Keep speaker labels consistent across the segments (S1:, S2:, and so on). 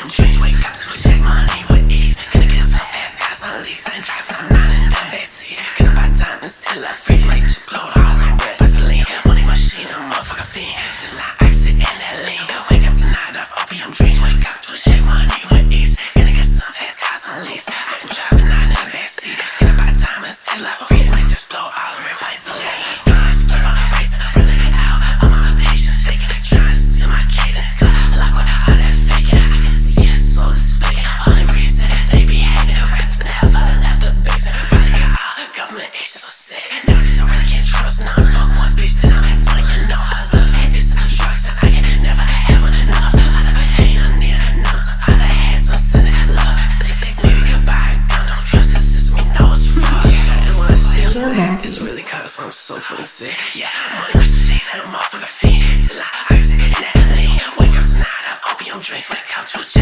S1: damn trees. Wake up, check money with ease. Gonna get some fast cars on lease. I ain't driving, I'm not. Gonna buy diamonds till I freeze. Might just blow it all in red Money machine, a motherfucker fiend. Till I ice and that wake up tonight off opium dreams. Wake up, check money with ease. I really can't trust. Fuck I'm I love that I can never have enough. Sin. Love, buy. Don't trust the system, know it's fraud. Yeah, and when I say I'm it's really cause I'm so fucking sick. Yeah, money, I should say that I'm off on the feet. Till I, I sit in LA. Wake up tonight, I've opium drinks, like couch with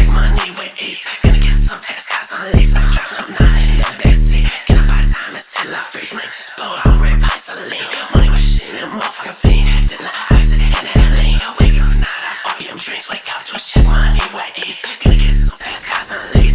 S1: Rich man just blow it on red pints. Money was shit in a motherfucking fiend. Then I ice it and then lean. Wake up tonight, I opium drinks. Wake up to a check money, wet ease. Gonna get some fast guys and leave.